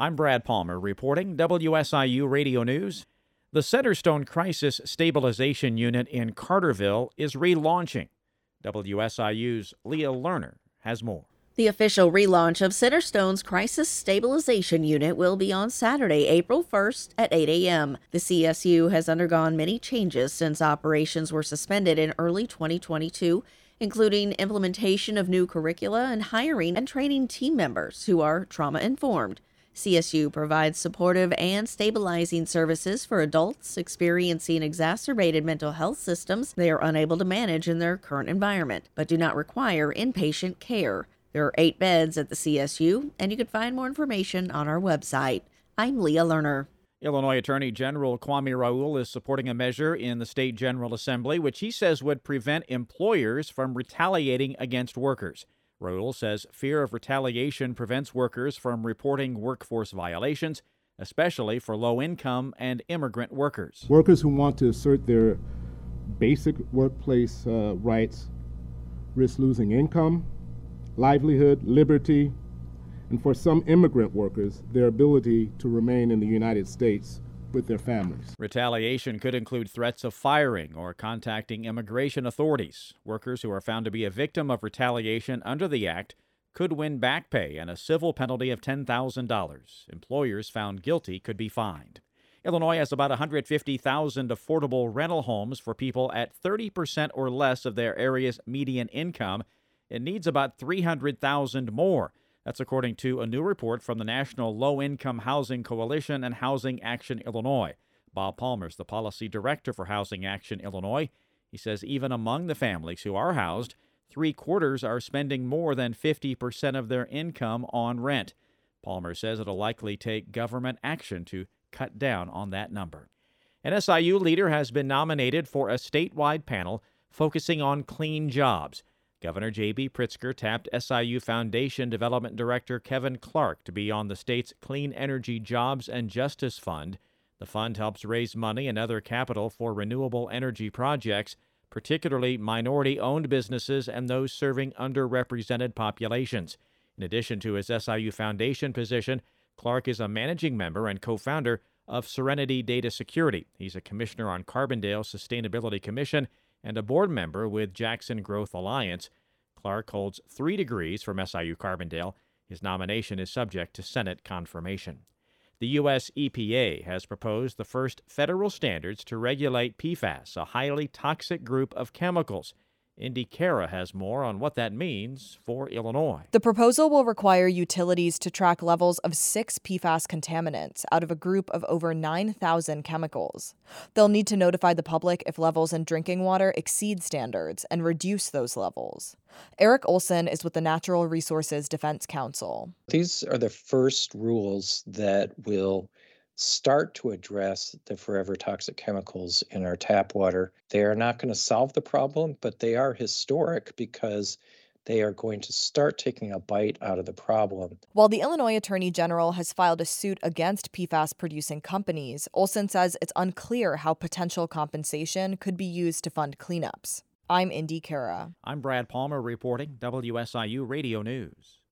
I'm Brad Palmer reporting WSIU Radio News. The Centerstone Crisis Stabilization Unit in Carterville is relaunching. WSIU's Leah Lerner has more. The official relaunch of Centerstone's Crisis Stabilization Unit will be on Saturday, April 1st at 8 a.m. The CSU has undergone many changes since operations were suspended in early 2022, including implementation of new curricula and hiring and training team members who are trauma informed. CSU provides supportive and stabilizing services for adults experiencing exacerbated mental health systems they are unable to manage in their current environment, but do not require inpatient care. There are eight beds at the CSU, and you can find more information on our website. I'm Leah Lerner. Illinois Attorney General Kwame Raoul is supporting a measure in the State General Assembly which he says would prevent employers from retaliating against workers. Raoul says fear of retaliation prevents workers from reporting workforce violations, especially for low income and immigrant workers. Workers who want to assert their basic workplace uh, rights risk losing income, livelihood, liberty, and for some immigrant workers, their ability to remain in the United States with their families. Retaliation could include threats of firing or contacting immigration authorities. Workers who are found to be a victim of retaliation under the Act could win back pay and a civil penalty of $10,000. Employers found guilty could be fined. Illinois has about 150,000 affordable rental homes for people at 30% or less of their area's median income. It needs about 300,000 more. That's according to a new report from the National Low Income Housing Coalition and Housing Action Illinois. Bob Palmer is the policy director for Housing Action Illinois. He says even among the families who are housed, three quarters are spending more than 50% of their income on rent. Palmer says it'll likely take government action to cut down on that number. An SIU leader has been nominated for a statewide panel focusing on clean jobs. Governor J.B. Pritzker tapped SIU Foundation Development Director Kevin Clark to be on the state's Clean Energy Jobs and Justice Fund. The fund helps raise money and other capital for renewable energy projects, particularly minority owned businesses and those serving underrepresented populations. In addition to his SIU Foundation position, Clark is a managing member and co founder of Serenity Data Security. He's a commissioner on Carbondale Sustainability Commission and a board member with Jackson Growth Alliance. Clark holds three degrees from SIU Carbondale. His nomination is subject to Senate confirmation. The U.S. EPA has proposed the first federal standards to regulate PFAS, a highly toxic group of chemicals. Indy Cara has more on what that means for Illinois. The proposal will require utilities to track levels of six PFAS contaminants out of a group of over 9,000 chemicals. They'll need to notify the public if levels in drinking water exceed standards and reduce those levels. Eric Olson is with the Natural Resources Defense Council. These are the first rules that will start to address the forever toxic chemicals in our tap water. They are not going to solve the problem, but they are historic because they are going to start taking a bite out of the problem. While the Illinois Attorney General has filed a suit against PFAS producing companies, Olson says it's unclear how potential compensation could be used to fund cleanups. I'm Indy Cara. I'm Brad Palmer reporting WSIU Radio News.